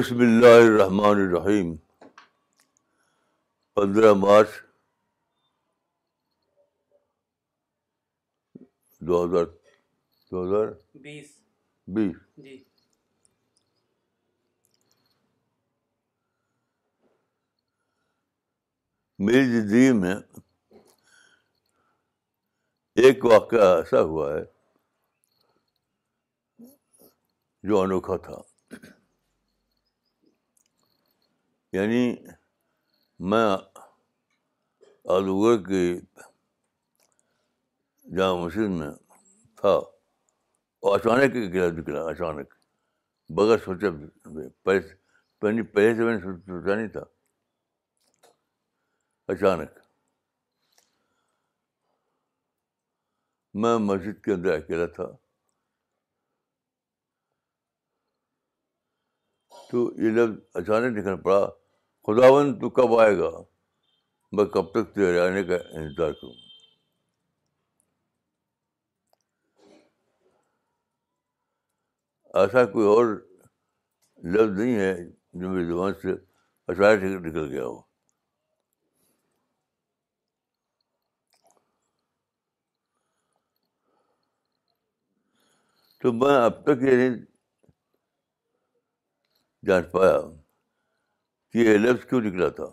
بسم اللہ الرحمن الرحیم پندرہ مارچ دو ہزار دو ہزار بیس بیس جی۔ میری جی زندگی میں ایک واقعہ ایسا ہوا ہے جو انوکھا تھا یعنی میں آلوگڑ کی جامع مسجد میں تھا اور اچانک ایک گلاس نکلا اچانک بغیر سوچا پہلے پہلے سے یعنی میں نے سوچا نہیں تھا اچانک میں مسجد کے اندر اکیلا تھا تو یہ لفظ اچانک دکھنا پڑا خدا تو کب آئے گا میں کب تک تیرے آنے کا انتظار کروں ایسا کوئی اور لفظ نہیں ہے جو میری زبان سے اچانک سے نکل گیا ہو تو میں اب تک یہ نہیں جانچ پایا کہ یہ لفظ کیوں نکلا تھا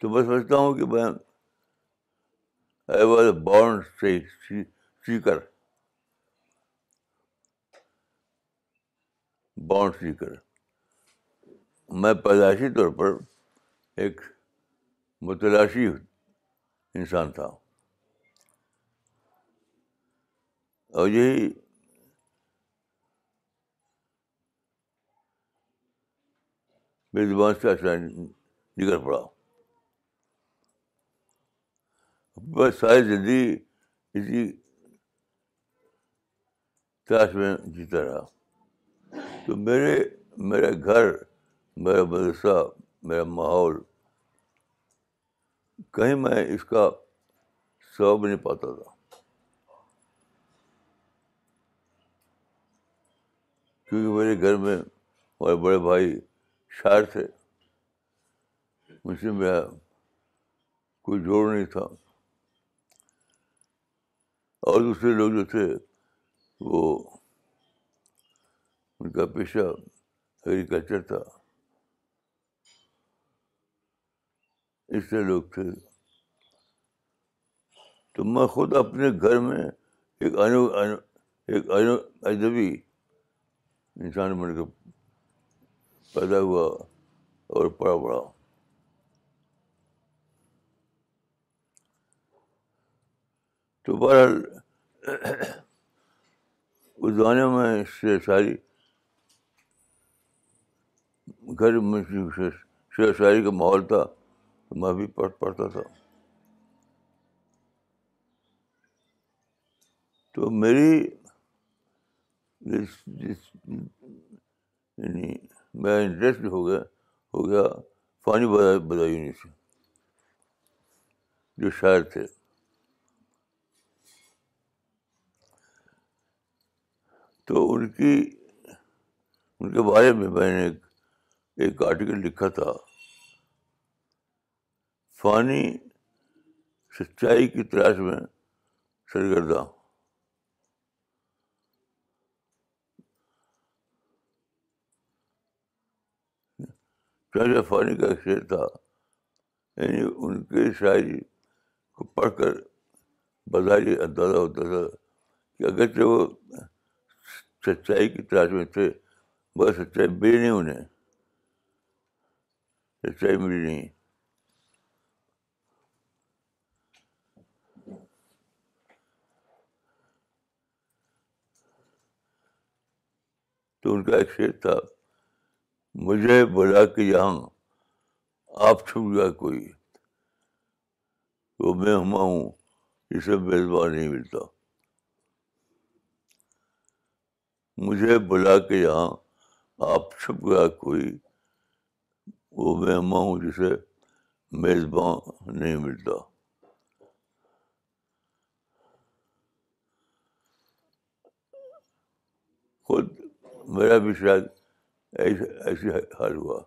تو میں سمجھتا ہوں کہ میں آئی واز سیکر سیکر میں پیدائشی طور پر ایک متلاشی انسان تھا اور یہی میری زبان سے چاشمے نکل پڑا ساری زندگی اسی تلاش میں جیتا رہا تو میرے میرا گھر میرا مدرسہ میرا ماحول کہیں میں اس کا سبب نہیں پاتا تھا کیونکہ میرے گھر میں ہمارے بڑے بھائی شاعر تھے ان سے میں کوئی جوڑ نہیں تھا اور دوسرے لوگ جو تھے وہ ان کا پیشہ ایگریکلچر تھا اس سے لوگ تھے تو میں خود اپنے گھر میں ایک ادبی انسان بن کے پیدا ہوا اور پڑا بڑا تو بہرحال اس زمانے میں شیر شاعری گھر شعر شاعری کا ماحول تھا تو میں بھی پڑھ پڑھتا تھا تو میری یعنی میرا انٹرسٹ ہو گیا ہو گیا فانی بدایونی سے جو شاعر تھے تو ان کی ان کے بارے میں میں نے ایک آرٹیکل لکھا تھا فانی سچائی کی تلاش میں سرگرداں فانی کا شعر تھا یعنی ان کے شاعری کو پڑھ کر بظاہر اندازہ ہوتا تھا کہ اگرچہ وہ سچائی کی تلاش میں تھے بہت سچائی ملی نہیں انہیں سچائی ملی نہیں تو ان کا ایک شعر تھا مجھے بولا کہ یہاں آپ چھپ گیا کوئی تو میں ہما ہوں جسے میزبان نہیں ملتا مجھے بلا کے یہاں آپ چھپ گیا کوئی وہ میں ہما ہوں جسے میزبان نہیں ملتا خود میرا بھی شاید ایسے ایسے حال ہوا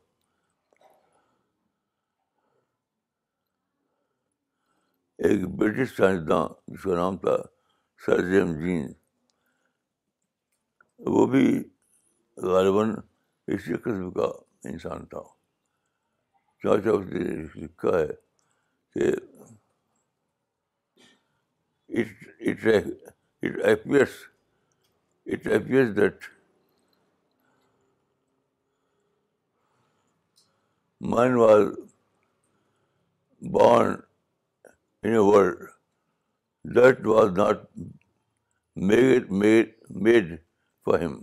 ایک برٹش سائنسداں جس کا نام تھا سر جیم جین وہ بھی غالباً اسی قسم کا انسان تھا چاچا اس نے لکھا ہے کہ it appears it appears that mine was born in a world that was not made made made for ہم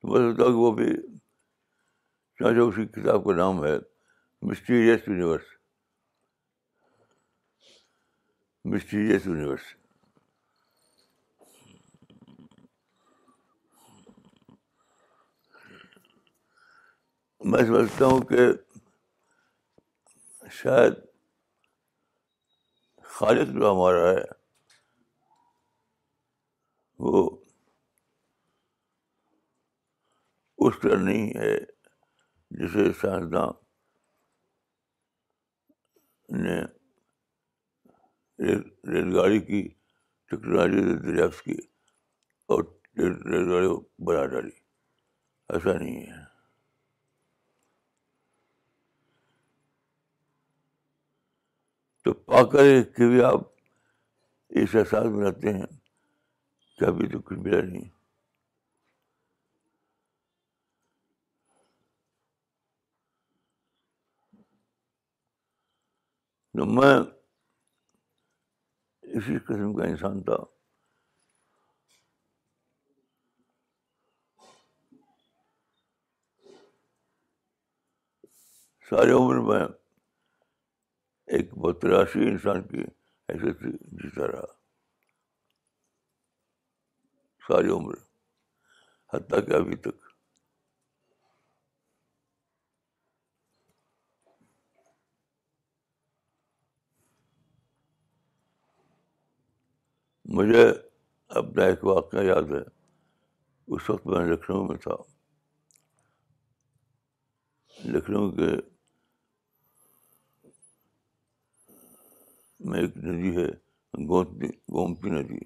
تو میں ہوں کہ وہ بھی چاہے اس کی کتاب کا نام ہے مسٹیریس یونیورس مسٹیریس یونیورس میں سمجھتا ہوں کہ شاید خالد جو ہمارا ہے وہ اس طرح نہیں ہے جسے سائنسداں نے ریل گاڑی کی ٹیکنالوجی دریافت کی اور ریل گاڑی بنا ڈالی ایسا نہیں ہے کر کہ آپ اس احساس میں رہتے ہیں کہ ابھی تو کچھ ملا نہیں تو میں اسی قسم کا انسان تھا ساری عمر میں ایک بہت انسان کی حیثیت جیتا رہا ساری عمر حتیٰ کہ ابھی تک مجھے اپنا ایک واقعہ یاد ہے اس وقت میں لکھنؤ میں تھا لکھنؤ کے میں ایک ندی ہے گومتی گومتی ندی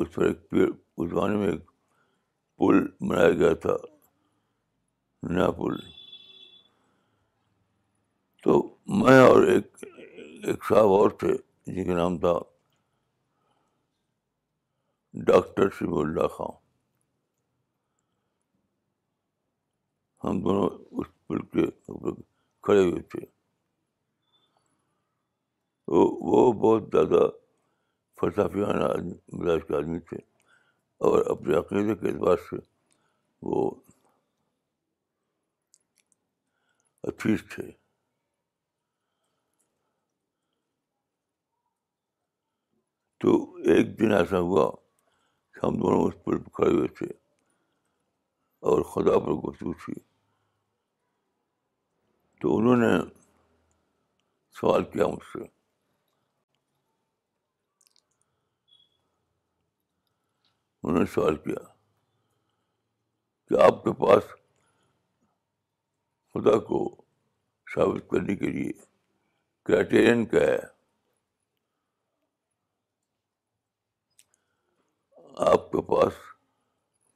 اس پر ایک پیڑ اس زمانے میں ایک پل بنایا گیا تھا نیا پل تو میں اور ایک ایک صاحب اور تھے جن کا نام تھا ڈاکٹر شیب اللہ خاں ہم دونوں اس پل کے کھڑے ہوئے تھے وہ بہت زیادہ فلسفیانہ مزاج کے آدمی تھے اور اپنے عقیدے کے اعتبار سے وہ عطیذ تھے تو ایک دن ایسا ہوا کہ ہم دونوں اس پر کھڑے ہوئے تھے اور خدا پر گفتگو تھی تو انہوں نے سوال کیا مجھ سے انہوں نے سوال کیا کہ آپ کے پاس خدا کو ثابت کرنے کے لیے کرائٹیرین کیا ہے آپ کے پاس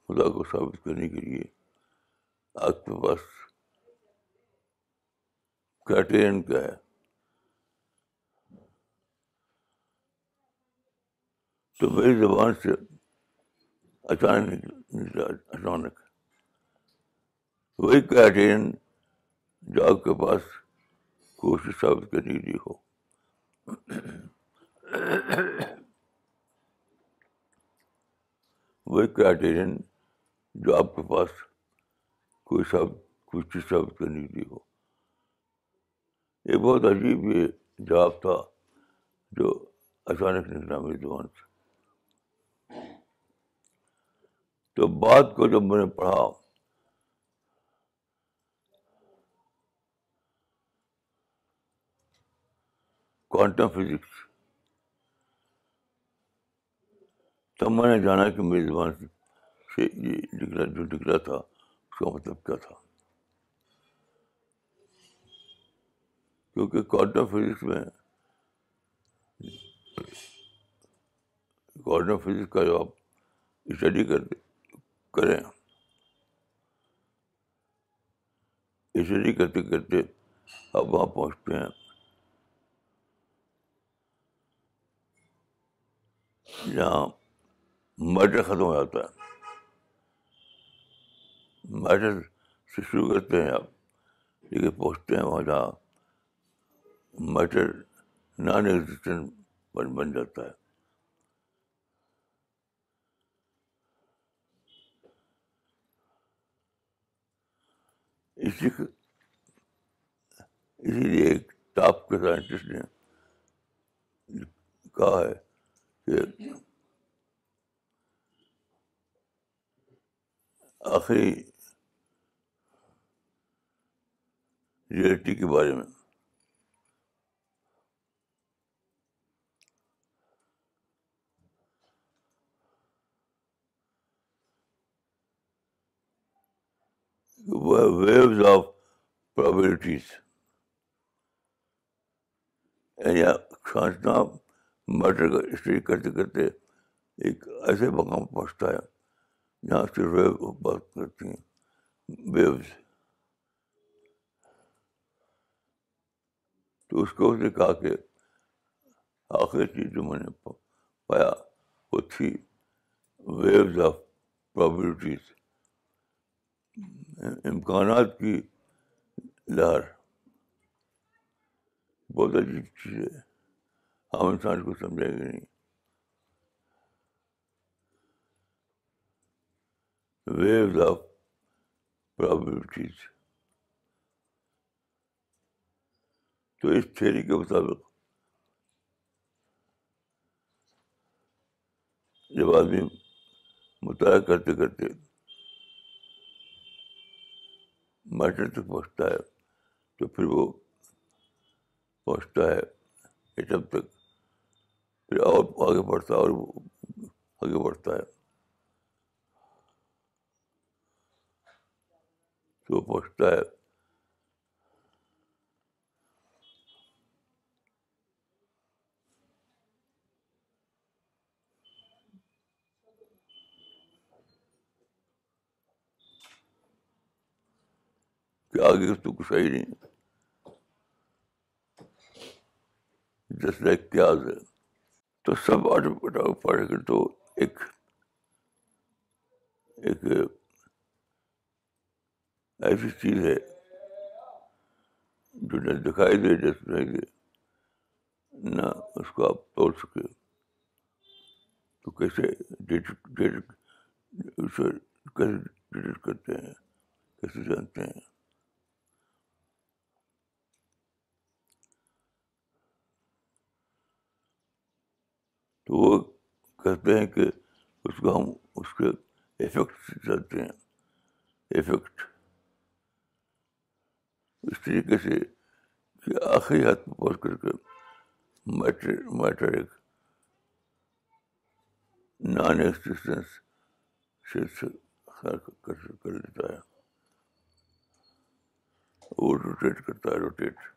خدا کو ثابت کرنے کے لیے آپ کے پاس کرائٹیرین کیا ہے تو میری زبان سے اچانک اچانک وہی جو آپ کے پاس کوشش ثابت کے لیے ہو وہی کرائٹیرین جو آپ کے پاس کوئی سب چیز ثابت کے لیے ہو یہ بہت عجیب یہ جواب تھا جو اچانک نکلا میری زبان سے تو بات کو جب میں نے پڑھا کوانٹم فزکس تب میں نے جانا کہ میری زبان سے یہ نکلا تھا اس کا مطلب کیا تھا کیونکہ کوانٹم فزکس میں کوانٹم فزکس کا جو آپ اسٹڈی کرتے کریں اسی لیے کرتے کرتے آپ وہاں پہنچتے ہیں جہاں مرڈر ختم ہو جاتا ہے مرڈر سے شروع کرتے ہیں آپ لیکن پہنچتے ہیں وہاں جہاں مرڈر نان بن بن جاتا ہے اسی لیے ایک ٹاپ کے سائنٹسٹ نے کہا ہے کہ آخری ریئلٹی جی کے بارے میں وہ ویوز آف پرابلٹیز یعنی کھانچنا میٹر کا اسٹڈی کرتے کرتے ایک ایسے مقام پہنچتا ہے جہاں سے بات کرتی ہیں ویوز تو اس کو اس نے کہا کہ آخری چیز جو میں نے پایا وہ تھی ویوز آف پرابلٹیز امکانات کی لہر بہت عجیب چیز ہے ہم انسان کو سمجھیں گے نہیں ویوز آف پرابلمٹیز تو اس تھیری کے مطابق جب آدمی مطالعہ کرتے کرتے میٹر تک پہنچتا ہے تو پھر وہ پہنچتا ہے ایٹم تک پھر اور آگے بڑھتا ہے اور آگے بڑھتا ہے تو پہنچتا ہے کہ آگے تو کچھ ہی نہیں جس پیاز ہے تو سب آٹو پٹا پڑے گا تو ایک ایک ایسی چیز ہے جو نہ دکھائی دے دے نہ اس کو آپ توڑ سکے تو کیسے ڈیٹ ڈیٹ ڈیٹ اسے کیسے کرتے ہیں کیسے جانتے ہیں تو وہ کہتے ہیں کہ اس کو ہم اس کے افیکٹ ہیں افیکٹ اس طریقے سے کہ آخری ہاتھ پہ پہنچ کر کے میٹر ایک نان ایکسٹینس سے کر لیتا ہے وہ روٹیٹ کرتا ہے روٹیٹ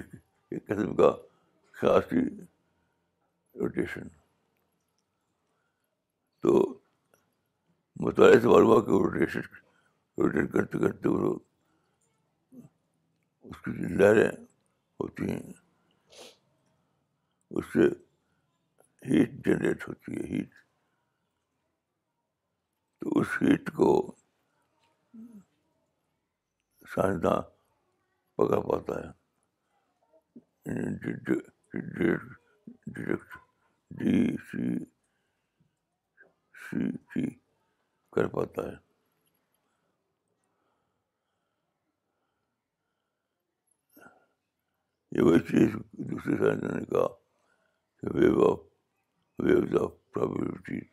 ایک قسم کا خاصی روٹیشن تو معلوم ہوا کہ روٹیشن روٹیٹ کرتے کرتے وہ اس کی لہریں ہوتی ہیں اس سے ہیٹ جنریٹ ہوتی ہے ہیٹ تو اس ہیٹ کو سائنسداں پکڑ پاتا ہے یعنی ڈی سی سی ٹی کر پاتا ہے یہ وہی چیز دوسرے سائنس نے کہا کہ wave of waves of probabilities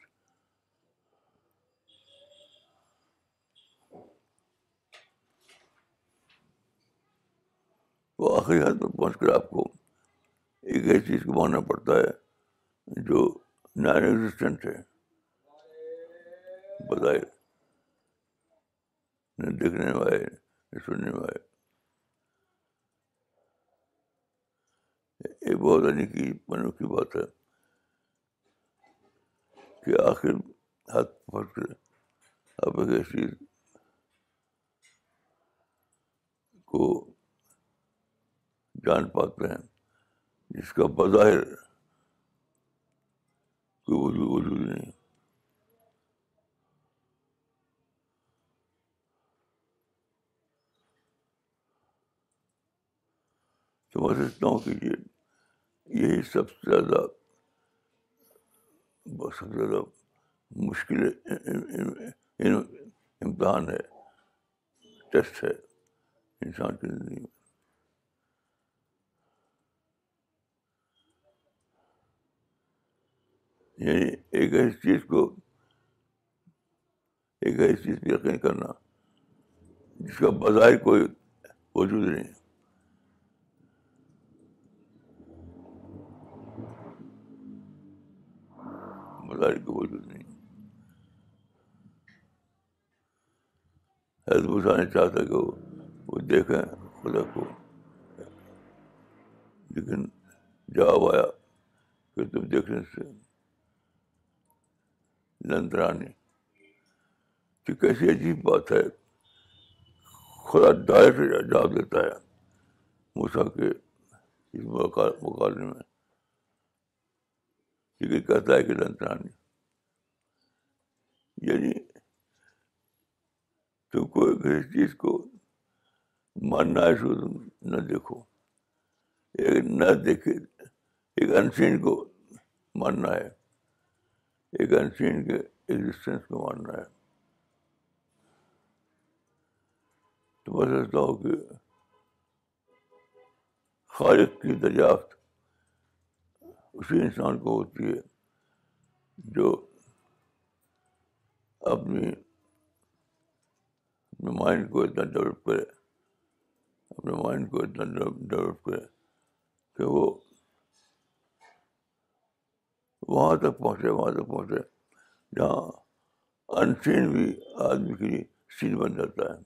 وہ آخری حد پر پہنچ کر آپ کو ایک ایسی چیز کو ماننا پڑتا ہے جو نان ایگزٹنٹ ہے بدائے نہ دیکھنے میں آئے نہ سننے میں آئے یہ بہت کی بات ہے کہ آخر ہاتھ پھنس کر آپ ایک ایسی چیز کو جان پاتے ہیں جس کا بظاہر کوئی وجود وجود نہیں تو میں سوچتا ہوں کہ یہی سب سے زیادہ سب سے زیادہ مشکل امتحان ہے ٹیسٹ ہے انسان کی زندگی میں یعنی ایک ایسی چیز کو ایک ایسی چیز پہ یقین کرنا جس کا بظاہر کوئی وجود نہیں بظاہر کوئی وجود نہیں نے چاہتا کہ وہ دیکھیں خدا کو لیکن جواب آیا کہ تم دیکھنے سے نندرانی تو کیسی عجیب بات ہے خدا ڈائریکٹ جواب دیتا ہے موسا کے اس مقابلے میں کہتا ہے کہ نندرانی یعنی تو کوئی کسی چیز کو ماننا ہے تم نہ دیکھو ایک نہ دیکھے ایک انسین کو ماننا ہے ایک انسین کے ایگزسٹینس کو ماننا ہے تو میں سمجھتا ہوں کہ خالق کی دریافت اسی انسان کو ہوتی ہے جو اپنی مائنڈ کو اتنا ڈیولپ کرے اپنے مائنڈ کو اتنا ڈیولپ کرے کہ وہ وہاں تک پہنچے وہاں تک پہنچے جہاں ان سین بھی آدمی کے لیے سین بن جاتا ہے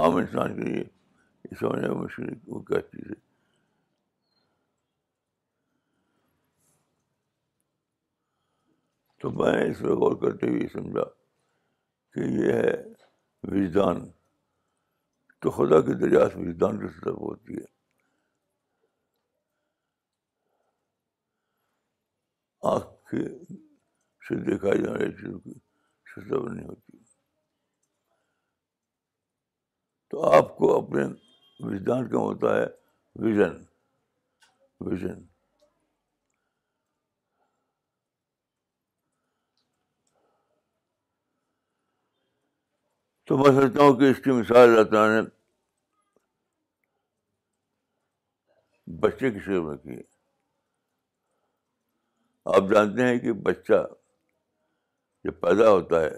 عام انسان کے لیے یہ سمجھنے میں مشین وہ کیا چیز ہے تو میں اس پہ غور کرتے ہوئے یہ سمجھا کہ یہ ہے وجدان تو خدا کی دریافت وجدان کی طرف ہوتی ہے آنکھ سے دیکھا جانے رہی چیزوں کی سزا نہیں ہوتی تو آپ کو اپنے وجدان کا ہوتا ہے ویژن ویژن تو میں سمجھتا ہوں کہ اس کی مثال نے بچے کی شروع میں کی ہے آپ جانتے ہیں کہ بچہ جب پیدا ہوتا ہے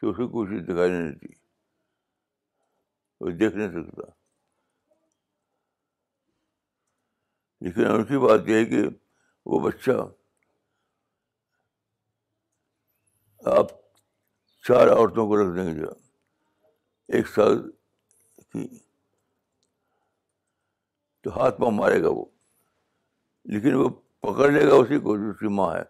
تو اسے کوشش دکھائی نہیں دیتی وہ دیکھ نہیں سکتا لیکن ان کی بات یہ ہے کہ وہ بچہ آپ چار عورتوں کو رکھ دیں گے ایک سال کی تو ہاتھ پاؤں مارے گا وہ لیکن وہ پکڑ لے گا اسی کو جو اس کی ماں ہے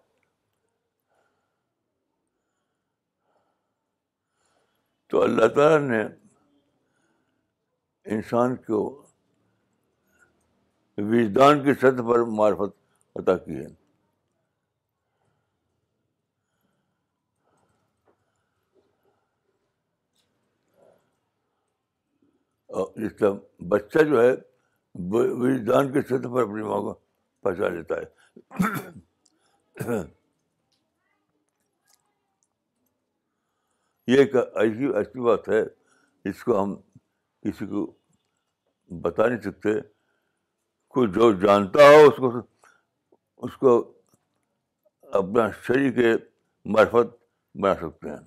تو اللہ تعالیٰ نے انسان کو وجدان کی سطح پر معرفت عطا کی ہے جس طرح بچہ جو ہے وجدان کی سطح پر اپنی ماں کو پہنچا لیتا ہے یہ ایک ایسی بات ہے کو ہم کسی کو بتا نہیں سکتے کوئی جو جانتا ہو اس کو اس کو اپنا شریر کے معرفت بنا سکتے ہیں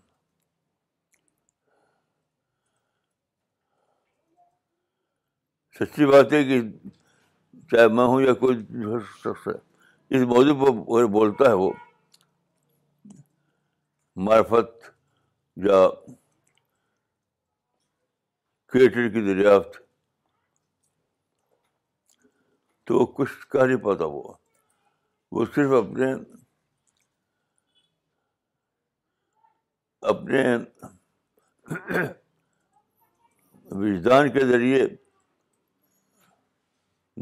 سچی بات ہے کہ چاہے میں ہوں یا کوئی شخص ہے اس موضوع پر بولتا ہے وہ معرفت یا کریٹر کی دریافت تو وہ کچھ کہہ نہیں پاتا وہ وہ صرف اپنے اپنے وجدان کے ذریعے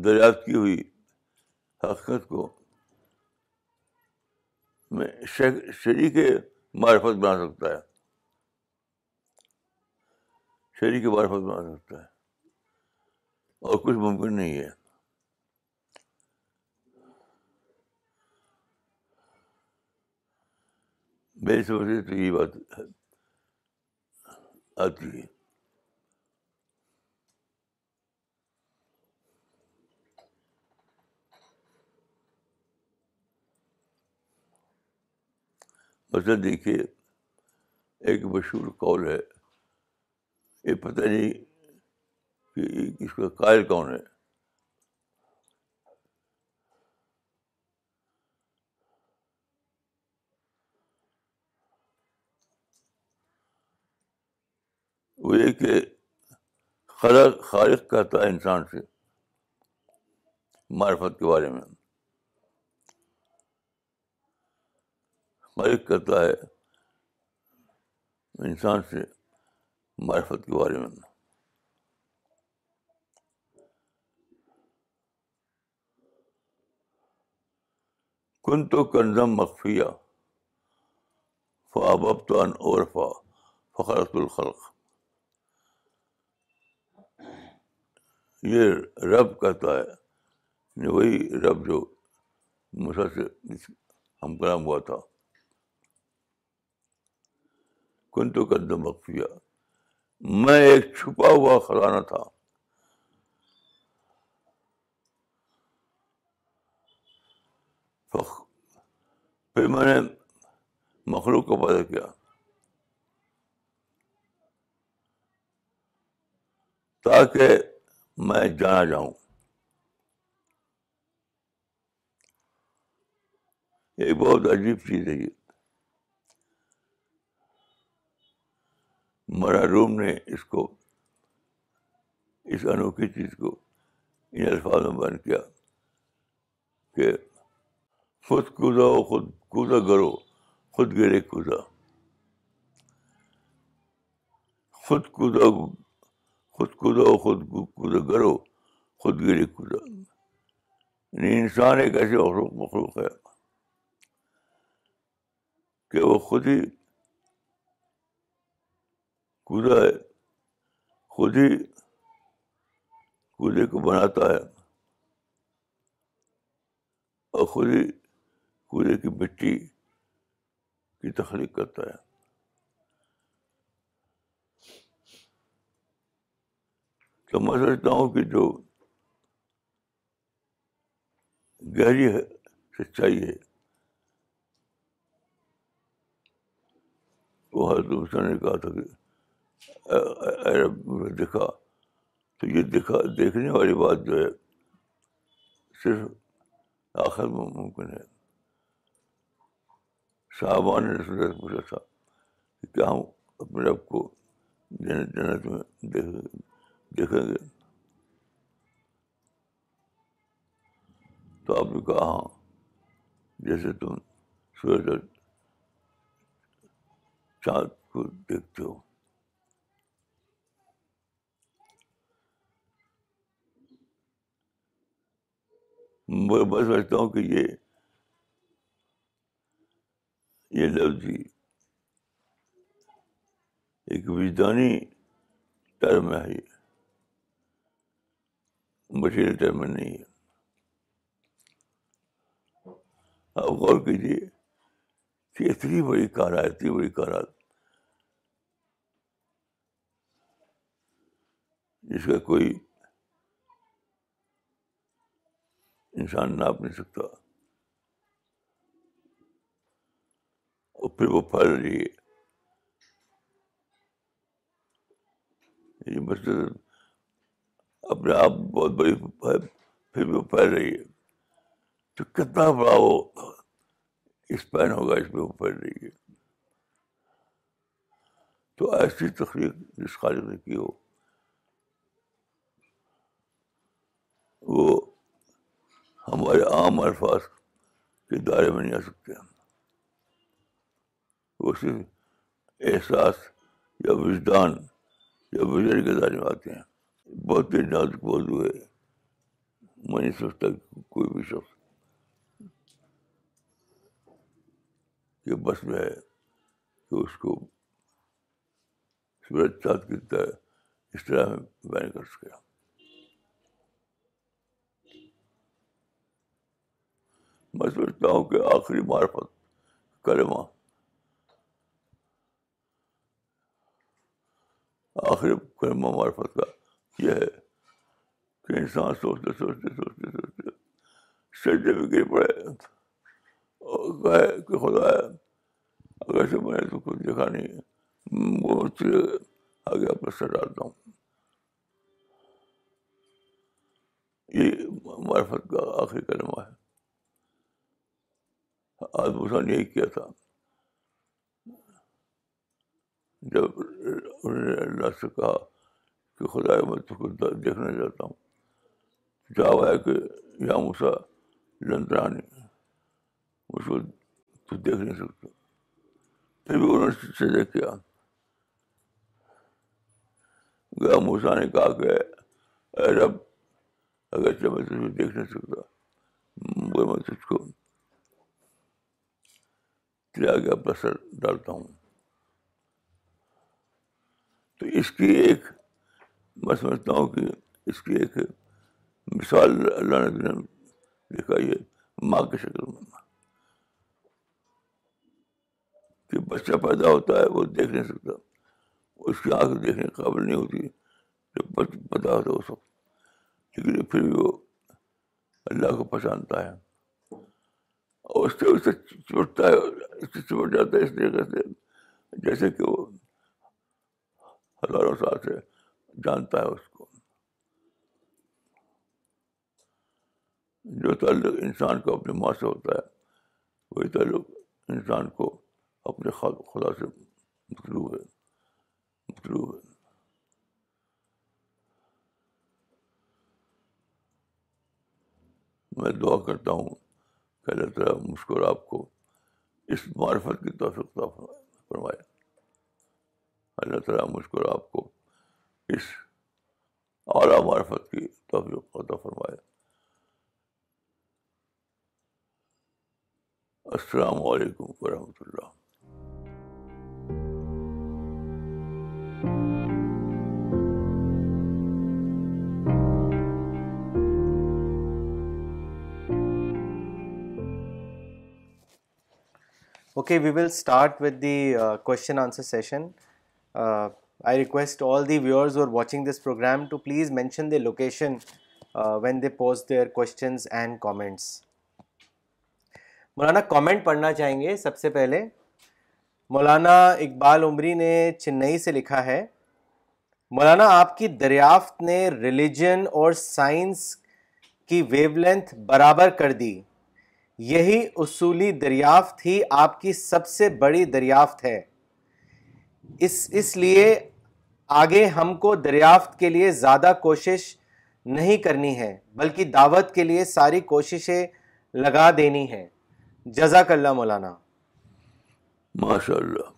دریافت کی ہوئی حقیقت کو میں شریر کے معرفت بنا سکتا ہے شریر کے معرفت بنا سکتا ہے اور کچھ ممکن نہیں ہے میری سمجھے تو یہ بات آتی ہے دیکھیے ایک مشہور کال ہے یہ پتہ نہیں کہ اس کا قائل کون ہے وہ یہ خلق خالق کہتا ہے انسان سے معرفت کے بارے میں مدد کرتا ہے انسان سے معرفت کے بارے میں کن تو کنزم مخفیہ فاب تو ان اور فا فخر الخلق یہ رب کہتا ہے وہی رب جو مسا سے ہم کرام ہوا تھا کا مخفیہ میں ایک چھپا ہوا خزانہ تھا پھر میں نے مخلوق کو پیدا کیا تاکہ میں جانا جاؤں ایک بہت عجیب چیز ہے یہ مرا روم نے اس کو اس انوکھی چیز کو ان الفاظ میں بیان کیا کہ خود کودا خود کودا کرو خود گرے کودا خود کودا خود کودا خود کودا کرو خود گرے کودا یعنی انسان ایک ایسے مخلوق ہے کہ وہ خود ہی خود ہی کولے کو بناتا ہے اور خود ہی کوڑے کی مٹی کی تخلیق کرتا ہے تو میں سوچتا ہوں کہ جو گہری ہے سچائی ہے وہ حسین نے کہا تھا کہ عرب میں دکھا تو یہ دکھا دیکھنے والی بات جو ہے صرف آخر میں ممکن ہے صحابہ نے رسول سے پوچھا تھا کہ کیا ہم اپنے آپ کو جنت جنت میں دیکھیں گے تو آپ نے کہا ہاں جیسے تم سورج چاند کو دیکھتے ہو بس سمجھتا ہوں کہ یہ یہ لفظ ایک وجدانی ٹرم ہے یہ مشیر ٹرم نہیں ہے آپ غور کیجیے کہ اتنی بڑی کارا اتنی بڑی کار جس کا کوئی انسان ناپ نہیں سکتا اور پھر وہ پھیل رہی ہے اپنے آپ بہت بڑی پھر بھی وہ پھیل رہی ہے تو کتنا بڑا وہ اسپین ہوگا اس میں وہ پھیل رہی ہے تو ایسی تخلیق جس خالق نے کی ہو ہمارے عام الفاظ کے دائرے میں نہیں آ سکتے ہم وہ صرف احساس یا وجدان یا وزن کے دائرے میں آتے ہیں بہت ہی نازک بہت میں نہیں سوچتا کوئی بھی شخص کہ بس میں ہے کہ اس کو سورج کی طرح اس طرح میں بیان کر ہم میں سوچتا ہوں کہ آخری معرفت کلمہ آخری کلمہ معرفت کا یہ ہے کہ انسان سوچتے سوچتے سوچتے سوچتے بھی گر پڑے کہ خدا ہے اگر سے میں نے تو کچھ دیکھا نہیں آگے ڈالتا ہوں یہ مارفت کا آخری کلمہ ہے آدموسا نے یہی کیا تھا جب انہوں نے اللہ سے کہا کہ خدا میں تو کو دیکھنا چاہتا ہوں ہے کہ یا موسا لندرانی اس کو تو دیکھ نہیں سکتا پھر بھی انہوں نے سجا کیا گیا موسا نے کہا کہ اے جب اگر چلے تو دیکھ نہیں سکتا مگر میں تجھ کو ڈالتا ہوں تو اس کی ایک میں سمجھتا ہوں کہ اس کی ایک مثال اللہ نے لکھا یہ بچہ پیدا ہوتا ہے وہ دیکھ نہیں سکتا اس کی آنکھ دیکھنے کے قابل نہیں ہوتی جب پتا ہوتا اس وقت پھر بھی وہ اللہ کو پہچانتا ہے اور اس سے اسے سے ہے سمٹ جاتا ہے اس طریقے سے جیسے کہ وہ ہزاروں سال سے جانتا ہے اس کو جو تعلق انسان کو اپنے ماں سے ہوتا ہے وہی تعلق انسان کو اپنے خدا سے مطلوب ہے مطلوب ہے میں دعا کرتا ہوں کہ اللہ تعالیٰ مشکور آپ کو اس معرفت کی تو فرمائے اللہ تعالیٰ کو آپ کو اس اعلیٰ معرفت کی توفیق تو فرمائے السلام علیکم ورحمۃ اللہ okay we will start with the Q answer session I request all the viewers were watching this program to please mention the location when they pose their questions and comments Maulana comment پڑھنا چاہیں گے سب سے پہلے مولانا اقبال عمری نے چنئی سے لکھا ہے مولانا آپ کی دریافت نے ریلیجن اور سائنس کی ویو لینتھ برابر کر دی یہی اصولی دریافت ہی آپ کی سب سے بڑی دریافت ہے اس اس لیے آگے ہم کو دریافت کے لیے زیادہ کوشش نہیں کرنی ہے بلکہ دعوت کے لیے ساری کوششیں لگا دینی ہے جزاک اللہ مولانا ماشاء اللہ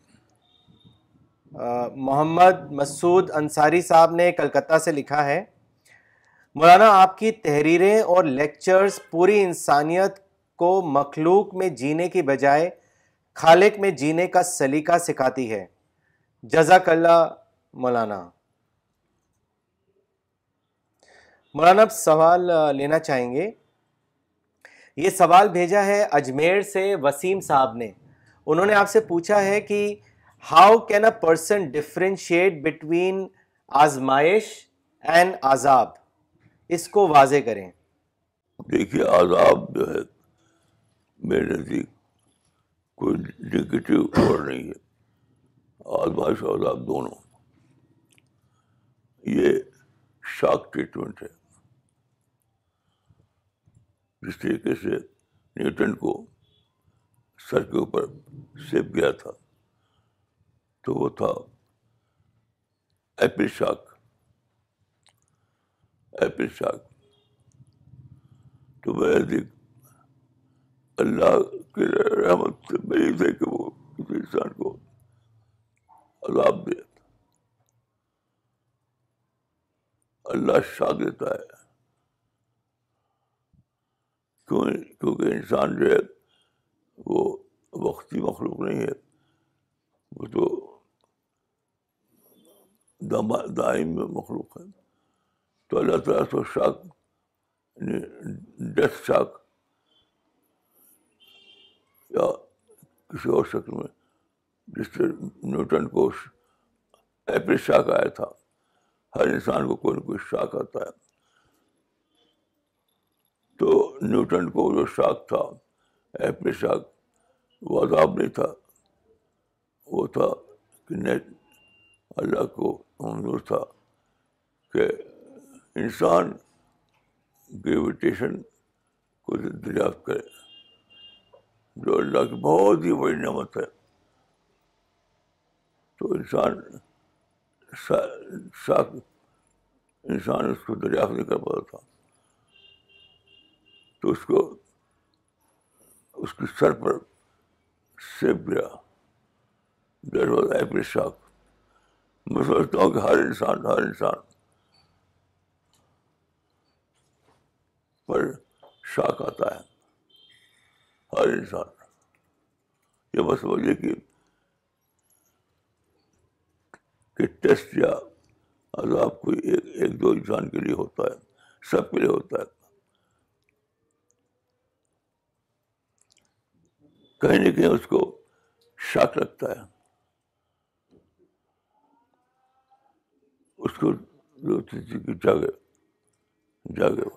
محمد مسعود انصاری صاحب نے کلکتہ سے لکھا ہے مولانا آپ کی تحریریں اور لیکچرز پوری انسانیت کو مخلوق میں جینے کی بجائے خالق میں جینے کا سلیقہ سکھاتی ہے جزاک اللہ مولانا مولانا اب سوال لینا چاہیں گے یہ سوال بھیجا ہے اجمیر سے وسیم صاحب نے انہوں نے آپ سے پوچھا ہے کہ how can a person differentiate between آزمائش اینڈ عذاب اس کو واضح کریں دیکھیے عذاب جو ہے میرے نزدیک کوئی نگیٹو اور نہیں ہے اور آپ دونوں یہ شاک ٹریٹمنٹ ہے جس طریقے سے نیوٹن کو سر کے اوپر سیپ گیا تھا تو وہ تھا ایپل شاک ایپل شاک تو وہ اللہ کی رحمت سے مریض ہے کہ وہ کسی انسان کو عذاب دے اللہ شا دیتا ہے کیوں کیونکہ انسان جو ہے وہ وقتی مخلوق نہیں ہے وہ تو دائم میں مخلوق ہے تو اللہ تعالیٰ تو شاک یعنی ڈیتھ شاک کسی اور شکل میں جس سے نیوٹن کو ایپل شاک آیا تھا ہر انسان کو کوئی نہ کوئی شاک آتا ہے تو نیوٹن کو جو شاک تھا ایپل شاک وہ عذاب نہیں تھا وہ تھا کہ نہیں اللہ کو منظور تھا کہ انسان گریویٹیشن کو دریافت کرے جو اللہ کی بہت ہی بڑی نعمت ہے تو انسان شاک انسان اس کو دریافت نہیں کر پاتا تھا تو اس کو اس کے سر پر سیب گیا دیٹ واز ایپل شاخ میں سوچتا ہوں کہ ہر انسان ہر انسان پر شاخ آتا ہے ہر انسان یہ بس کہ ٹیسٹ یا عذاب کوئی ایک ایک دو انسان کے لیے ہوتا ہے سب کے لیے ہوتا ہے کہیں نہ کہیں اس کو شاک لگتا ہے اس کو جاگے جاگے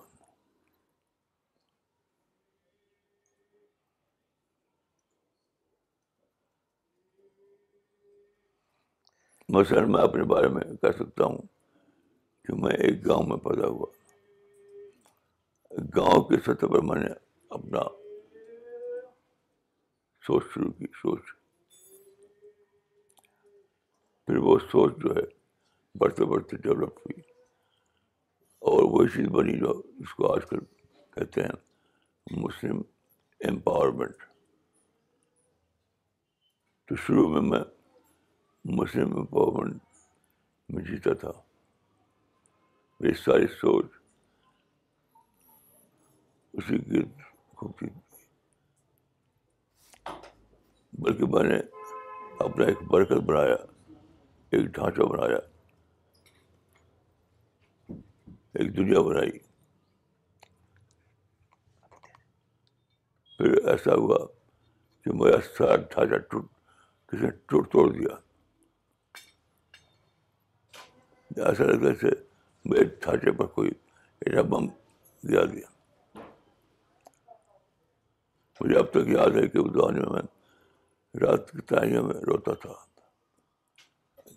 مثلاً میں اپنے بارے میں کہہ سکتا ہوں کہ میں ایک گاؤں میں پیدا ہوا گاؤں کے سطح پر میں نے اپنا سوچ شروع کی سوچ پھر وہ سوچ جو ہے بڑھتے بڑھتے ڈیولپ ہوئی اور وہی چیز بنی جو اس کو آج کل کہتے ہیں مسلم امپاورمنٹ تو شروع میں میں مسلم امپاورمنٹ میں جیتا تھا میری ساری سوچ اسی گرد تھی بلکہ میں نے اپنا ایک برکت بنایا ایک ڈھانچہ بنایا ایک دنیا بنائی پھر ایسا ہوا کہ میرا سارا ڈھانچہ ٹوٹ کسی نے ٹوٹ توڑ دیا ایسا لگ رہا تھا میرے چھاتے پر کوئی ایسا بم دیا دیا مجھے اب تک یاد ہے کہ اس دوران میں میں رات کی تاریخ میں روتا تھا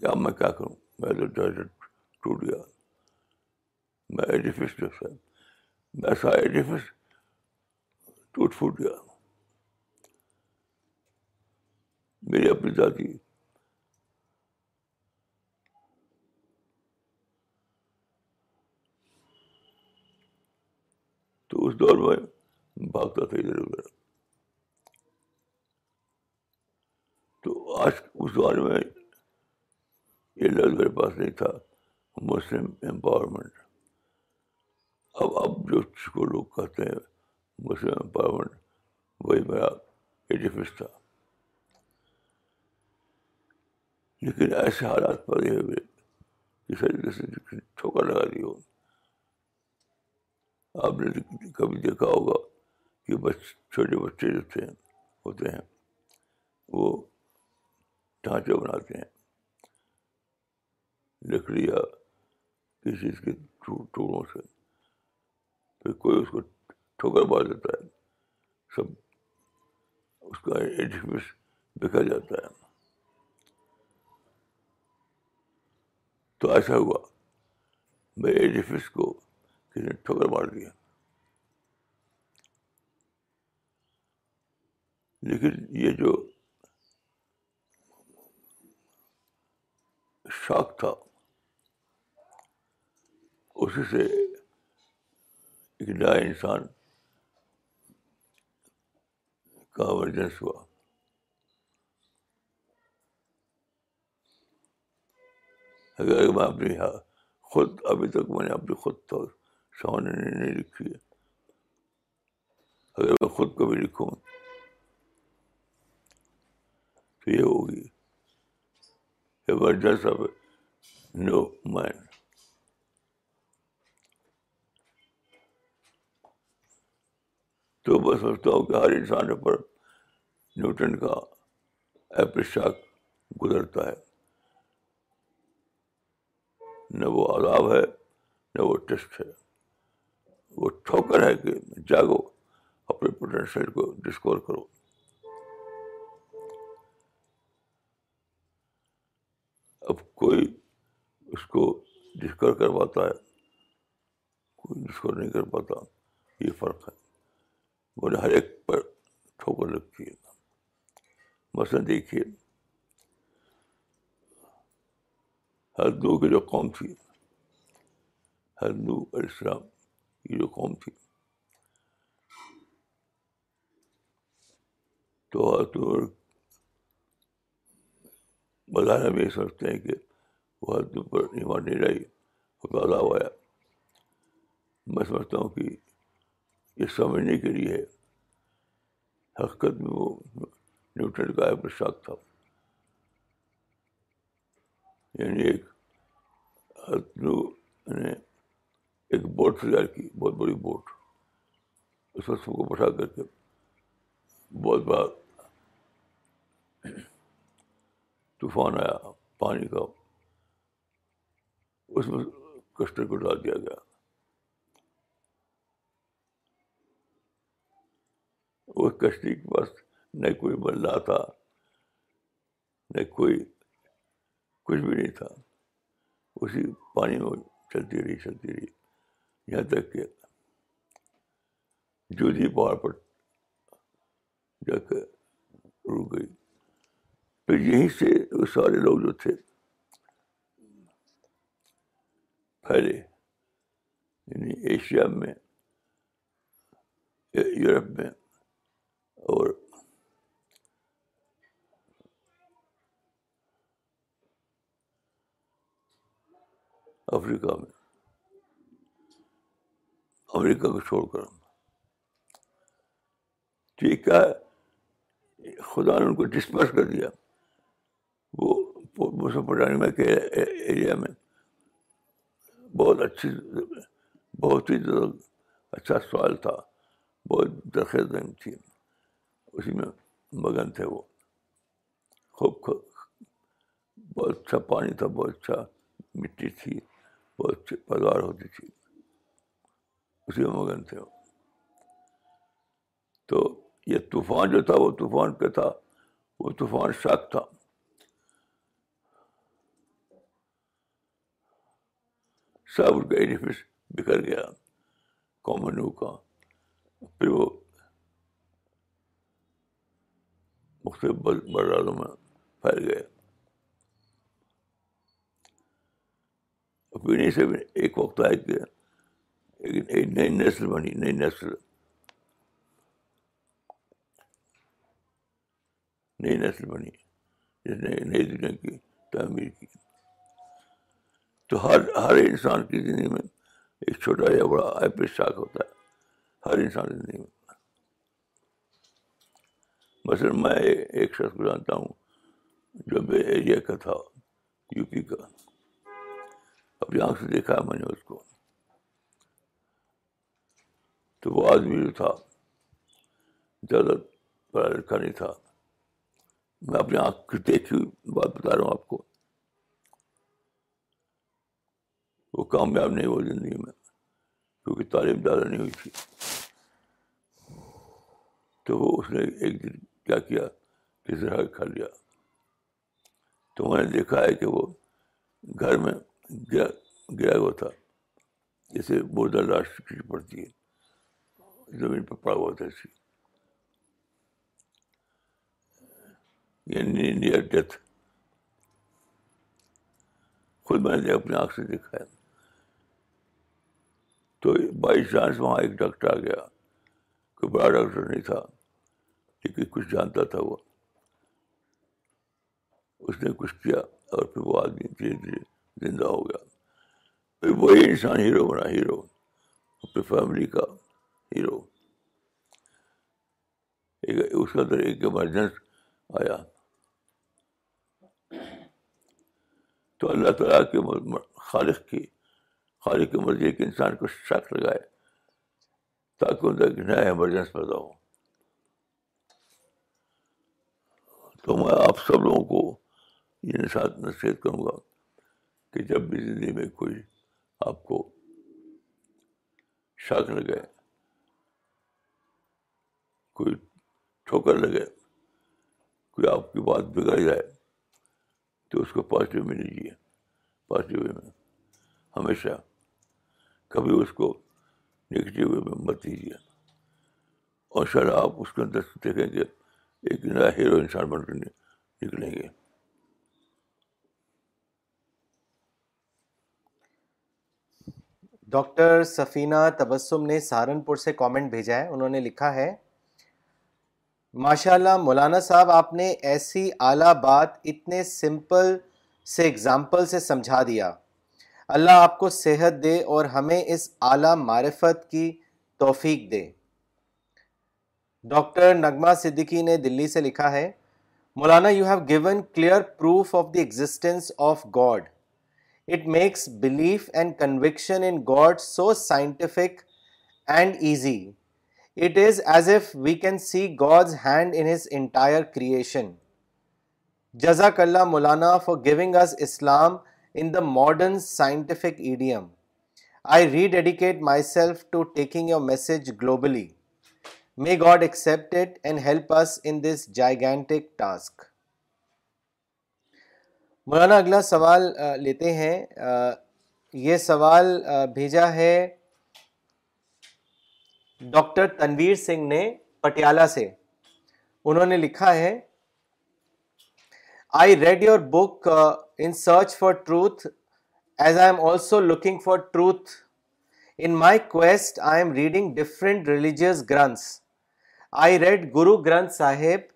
کہ اب میں کیا کروں میں تو جہاز ٹوٹ گیا میں ایڈیفس جو تھا میں سارا ایڈیفس ٹوٹ پھوٹ گیا میری اپنی ذاتی تو اس دور میں بھاگتا تھا ادھر ادھر تو آج اس دور میں یہ لفظ میرے پاس نہیں تھا مسلم امپاورمنٹ اب اب جو کو لوگ کہتے ہیں مسلم امپاورمنٹ وہی میرا ایڈیفس تھا لیکن ایسے حالات پڑے ہوئے کہ طریقے سے ٹھوکر لگا دی ہو آپ نے کبھی دیکھا ہوگا کہ بچ چھوٹے بچے جو تھے ہوتے ہیں وہ ڈھانچے بناتے ہیں لکڑی یا کسی چیز کے ٹوڑوں سے پھر کوئی اس کو ٹھوکر بار دیتا ہے سب اس کا ایڈ بکھر جاتا ہے تو ایسا ہوا میں ایڈیفس کو کسی نے ٹھوکر مار دیا لیکن یہ جو شاک تھا اسی سے ایک نیا انسان کا ورجنس ہوا اگر میں اپنی ہاں، خود ابھی تک میں نے اپنی خود تھا سامنے نہیں لکھی ہے اگر میں خود کبھی لکھوں تو یہ ہوگی ایمرجنس نو مین تو میں سمجھتا ہوں کہ ہر انسان پر نیوٹن کا شاک گزرتا ہے نہ وہ آداب ہے نہ وہ ٹیسٹ ہے وہ ٹھوکر ہے کہ جاگو اپنے پوٹینشیل کو ڈسکور کرو اب کوئی اس کو ڈسکور کر پاتا ہے کوئی ڈسکور نہیں کر پاتا یہ فرق ہے مجھے ہر ایک پر ٹھوکر لگتی ہے مثلاً دیکھیے ہر دو کی جو قوم تھی ہندو اور اسلام یہ جو قوم تھی تو بظاہر ہم یہ سمجھتے ہیں کہ وہ حد پر ایمان نہیں رہی وہ عذاب آیا میں سمجھتا ہوں کہ یہ سمجھنے کے لیے حقیقت میں وہ نیوٹن کا ایک شاک تھا یعنی ایک ایک بوٹ تیار کی بہت بڑی بوٹ اس سب کو بٹھا کر کے بہت بڑا طوفان آیا پانی کا اس میں کشتی کو ڈال دیا گیا اس کشتی کے پاس نہ کوئی بللہ تھا نہ کوئی کچھ بھی نہیں تھا اسی پانی میں چلتی رہی چلتی رہی یہاں تک کہ جودھی جی پہاڑ پر جا کے رک گئی پھر یہیں سے وہ سارے لوگ جو تھے پھیلے یعنی ایشیا میں یورپ میں اور افریقہ میں امریکہ کو چھوڑ کر ہم ٹھیک ہے خدا نے ان کو ڈسپرس کر دیا وہ مسف کے ایریا میں بہت اچھی بہت ہی اچھا سوال تھا بہت درخت تھی اسی میں مگن تھے وہ خوب بہت اچھا پانی تھا بہت اچھا مٹی تھی بہت اچھی پیداوار ہوتی تھی اسی میں مگن تھے وہ تو یہ طوفان جو تھا وہ طوفان پہ تھا وہ طوفان شاک تھا سب کا ایڈیفس بکھر گیا کامن کا پھر وہ مختلف برادوں میں پھیل گئے سے ایک وقت آئے کہ نئی نسل بنی نئی نسل نئی نسل بنی جس نے نئی دنیا کی تعمیر کی تو ہر ہر انسان کی زندگی میں ایک چھوٹا یا بڑا ایپ شاک ہوتا ہے ہر انسان کی مثلاً میں ایک شخص کو جانتا ہوں جو ایریا کا تھا یو پی کا اب یہاں سے دیکھا میں نے اس کو تو وہ آدمی جو تھا زیادہ پڑھا لکھا نہیں تھا میں اپنی آنکھ دیکھی ہوئی بات بتا رہا ہوں آپ کو وہ کامیاب نہیں ہوا زندگی میں کیونکہ تعلیم زیادہ نہیں ہوئی تھی تو وہ اس نے ایک دن کیا کیا کھا لیا تو میں نے دیکھا ہے کہ وہ گھر میں گرا گرا ہوا تھا جیسے مردہ لاش کھینچ پڑتی ہے زمین پڑا ہوا تھا اس یعنی نیئر ڈیتھ خود میں نے اپنی آنکھ سے دیکھا ہے تو بائی چانس وہاں ایک ڈاکٹر آ گیا کوئی بڑا ڈاکٹر نہیں تھا لیکن کچھ جانتا تھا وہ اس نے کچھ کیا اور پھر وہ آدمی دھیرے دھیرے زندہ ہو گیا پھر وہی انسان ہیرو بنا ہیرو اپنی فیملی کا اس ایک ایمرجنس آیا تو اللہ تعالیٰ کے خالق کی خالق کی مرضی ایک انسان کو شک لگائے تاکہ ان نیا ایمرجنس پیدا ہو تو میں آپ سب لوگوں کو یہ ساتھ نصیحت کروں گا کہ جب بھی زندگی میں کوئی آپ کو شک لگائے کوئی ٹھوکر لگے کوئی آپ کی بات بگڑ جائے تو اس کو پازیٹیو میں لیجیے پازیٹیو وے میں ہمیشہ کبھی اس کو نگیٹیو وے میں مت دیجیے اور شاید آپ اس کے اندر دیکھیں گے ایک نیا ہیرو انسان بن کر نکلیں گے ڈاکٹر سفینہ تبسم نے سہارنپور سے کامنٹ بھیجا ہے انہوں نے لکھا ہے ماشاء اللہ مولانا صاحب آپ نے ایسی اعلیٰ بات اتنے سمپل سے اگزامپل سے سمجھا دیا اللہ آپ کو صحت دے اور ہمیں اس اعلیٰ معرفت کی توفیق دے ڈاکٹر نغمہ صدیقی نے دلی سے لکھا ہے Maulana you have given clear proof of the existence of God it makes belief and conviction in God so scientific and easy it is as if we can see God's hand in his entire creation جزاک اللہ Maulana for giving us Islam in the modern scientific idiom I rededicate myself to taking your message globally may God accept it and help us in this gigantic task Maulana اگلا سوال لیتے ہیں یہ سوال بھیجا ہے doctor Tanveer Singh نے پٹیالہ سے انہوں نے لکھا ہے I read your book in search for truth as I am also looking for truth in my quest I am reading different religious granths I read Guru Granth Sahib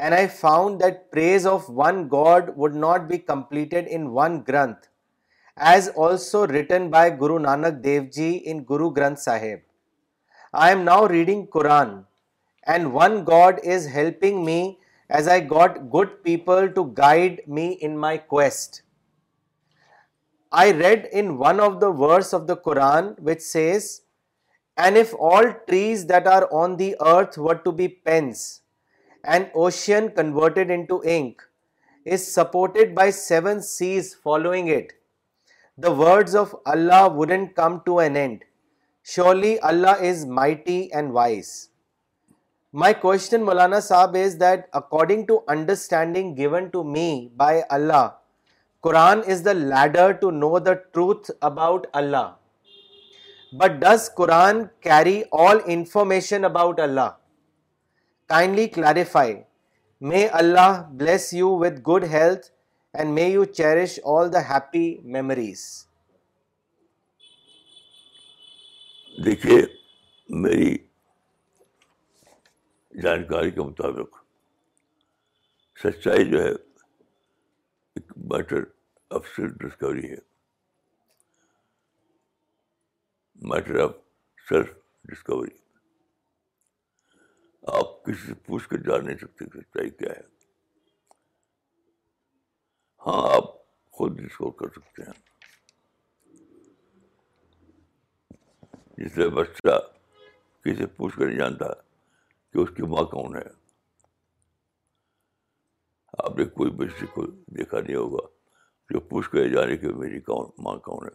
and I found that praise of one God would not be completed in one granth as also written by Guru Nanak Dev ji in Guru Granth Sahib I am now reading Quran and one God is helping me as I got good people to guide me in my quest. I read in one of the verse of the Quran which says, and if all trees that are on the earth were to be pens, an ocean converted into ink is supported by 7 seas following it, the words of Allah wouldn't come to an end. Surely Allah is mighty and wise. My question, Maulana Saab, is that according to understanding given to me by Allah, Quran is the ladder to know the truth about Allah. But does Quran carry all information about Allah? Kindly clarify. May Allah bless you with good health and may you cherish all the happy memories. دیکھیے میری جانکاری کے مطابق سچائی جو ہے ایک matter of self discovery ہے میٹر آف سیلف ڈسکوری آپ کسی سے پوچھ کے جان نہیں سکتے کہ سچائی کیا ہے ہاں آپ خود ڈسکور کر سکتے ہیں جس سے بچہ کسی پوچھ کر نہیں جانتا کہ اس کی ماں کون ہے آپ نے کوئی بچے کو دیکھا نہیں ہوگا جو پوچھ کر جانے کہ میری کون ماں کون ہے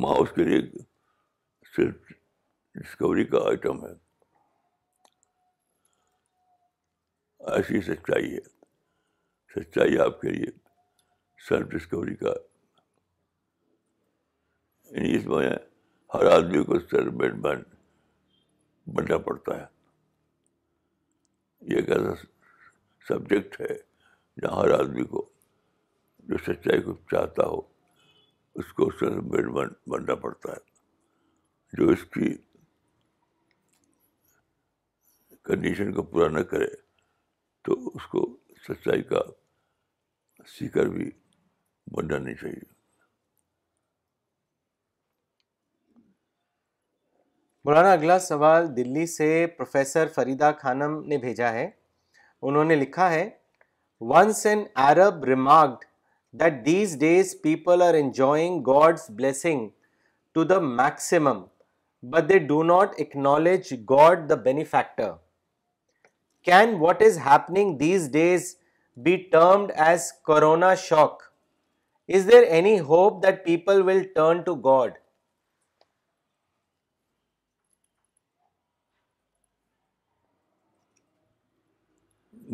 ماں اس کے لیے صرف ڈسکوری کا آئٹم ہے ایسی سچائی ہے سچائی آپ کے لیے سیلف ڈسکوری کا یعنی اس میں ہر آدمی کو سیلف میڈ مین بننا پڑتا ہے یہ ایک ایسا سبجیکٹ ہے جہاں ہر آدمی کو جو سچائی کو چاہتا ہو اس کو سیلف میڈ مین بننا پڑتا ہے جو اس کی کنڈیشن کو پورا نہ کرے تو اس کو سچائی کا سیکر بھی بننا نہیں چاہیے مولانا اگلا سوال دلی سے پروفیسر فریدہ خانم نے بھیجا ہے انہوں نے لکھا ہے once an Arab remarked that these days people are enjoying God's blessing to the maximum but they do not acknowledge God the benefactor can what is happening these days be termed as corona shock is there any hope that people will turn to God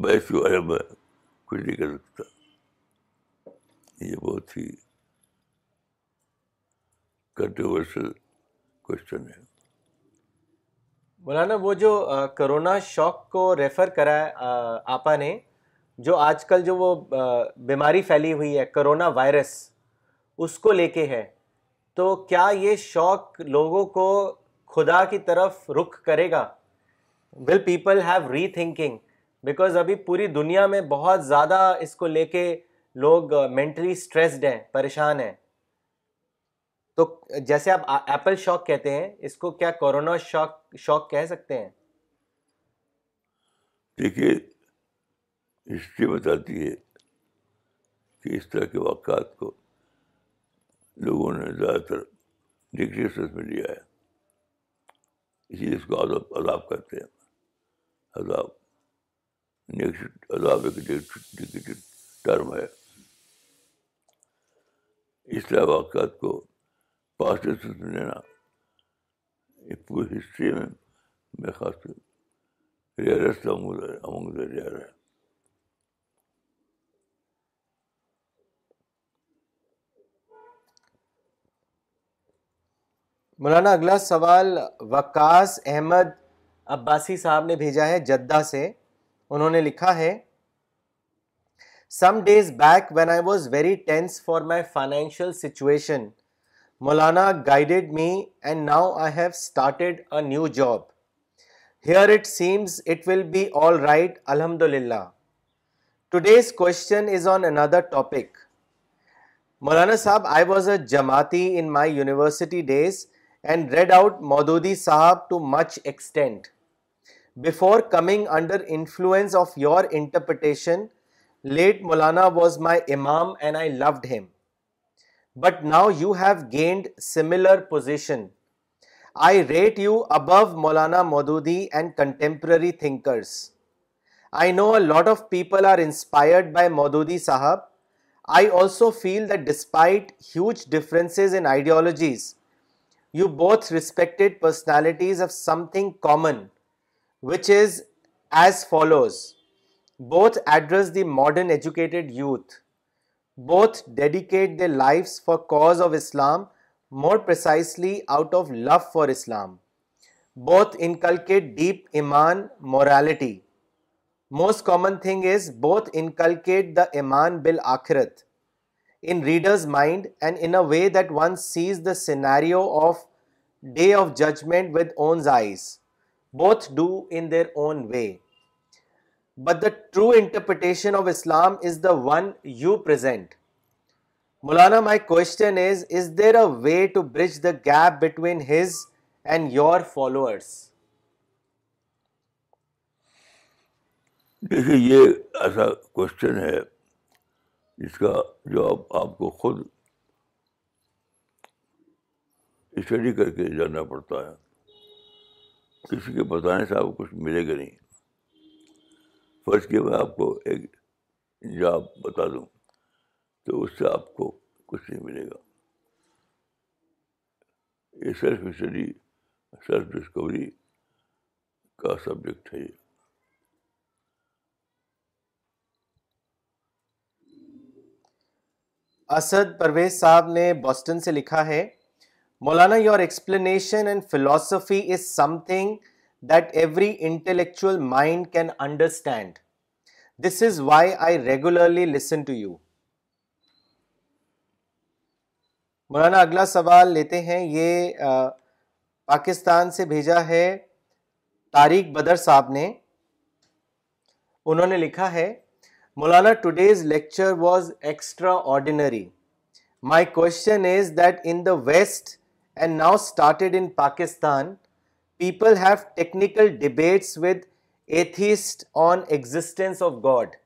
کچھ نہیں کر سکتا یہ بہت ہی question ہے مولانا وہ جو corona شوق کو ریفر کرا ہے آپا نے جو آج کل جو وہ بیماری پھیلی ہوئی ہے کرونا وائرس اس کو لے کے ہے تو کیا یہ شوق لوگوں کو خدا کی طرف رخ کرے گا will people have rethinking because ابھی پوری دنیا میں بہت زیادہ اس کو لے کے لوگ مینٹلی اسٹریسڈ ہیں پریشان ہیں تو جیسے آپ ایپل شوق کہتے ہیں اس کو کیا کورونا شوق شوق کہہ سکتے ہیں دیکھیے ہسٹری بتاتی ہے کہ اس طرح کے واقعات کو لوگوں نے زیادہ تر سینس میں لیا ہے اسی لیے اس کو عذاب عذاب کرتے ہیں عذاب نیکسٹ عذاب ٹرم ہے اس طرح واقعات کو پاسٹ سے لینا یہ پوری ہسٹری میں میں خاص کر ریئرسٹ امنگ ریئر ہے مولانا اگلا سوال وکاس احمد عباسی صاحب نے بھیجا ہے جدہ سے انہوں نے لکھا ہے some days back when I was very tense for my financial situation Maulana guided me and now I have started a new job here it seems it will be all right الحمد للہ today's question is on under topic Maulana Sahib I was a Jamaati in my university days and read out Maududi Sahib to much extent Before coming under influence of your interpretation, late Maulana was my Imam and I loved him. But now you have gained similar position. I rate you above Maulana Maududi and contemporary thinkers. I know a lot of people are inspired by Maududi Sahab. I also feel that despite huge differences in ideologies, you both respected personalities have something common. Which is as follows both address the modern educated youth both dedicate their life for cause of Islam more precisely out of love for Islam both inculcate deep ایمان morality most common thing is both inculcate the ایمان بل آخرت in readers mind and in a way that one sees the scenario of day of judgement with one's eyes both do انے but the true interpretation of Islam is the one you پرا مائی choir a way to bridge the gap between his and your followers دیکھیے یہ ایسا question ہے جس کا جواب آپ کو خود اسٹڈی کر کے جاننا پڑتا ہے کسی کے بتانے سے آپ کو کچھ ملے گا نہیں فرض کے میں آپ کو ایک جاب بتا دوں تو اس سے آپ کو کچھ نہیں ملے گا یہ سیلف اسٹڈی سیلف ڈسکوری کا سبجیکٹ ہے یہ اسد پرویز صاحب نے بوسٹن سے لکھا ہے Maulana your explanation and philosophy is something that every intellectual mind can understand this is why I regularly listen to you Maulana اگلا سوال لیتے ہیں یہ پاکستان سے بھیجا ہے تاریخ بدر صاحب نے انہوں نے لکھا ہے Maulana today's lecture was extraordinary my question is that in the west and now started in Pakistan, people have technical debates with atheists on existence of God.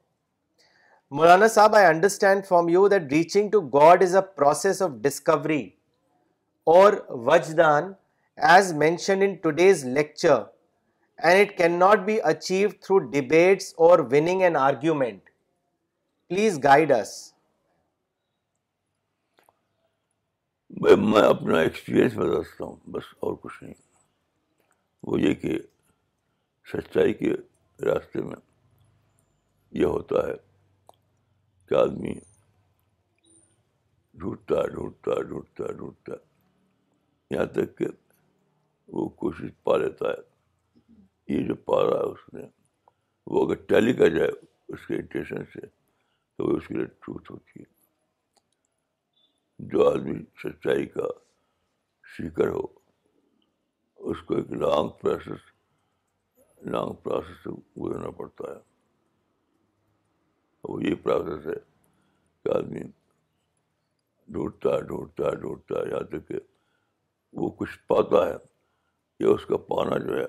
Maulana Sahib, I understand from you that reaching to God is a process of discovery or Vajdan as mentioned in today's lecture, and it cannot be achieved through debates or winning an argument. Please guide us. میں اپنا experience بتا سکتا ہوں بس اور کچھ نہیں وہ یہ کہ سچائی کے راستے میں یہ ہوتا ہے کہ آدمی ڈھونڈتا ڈھونڈتا ڈھونڈتا ڈھونڈتا یہاں تک کہ وہ کوشش پا لیتا ہے یہ جو پا رہا ہے اس نے وہ اگر ٹیلی کا جائے اس کے انٹیشن سے تو وہ اس کے لیے ٹروتھ ہوتی ہے جو آدمی سچائی کا سیکر ہو اس کو ایک لانگ پروسیس لانگ پروسیس سے گزرنا پڑتا ہے وہ یہ پروسیس ہے کہ آدمی ڈھونڈتا ہے ڈھونڈتا ہے ڈھونڈتا ہے یہاں تک کہ وہ کچھ پاتا ہے یا اس کا پانا جو ہے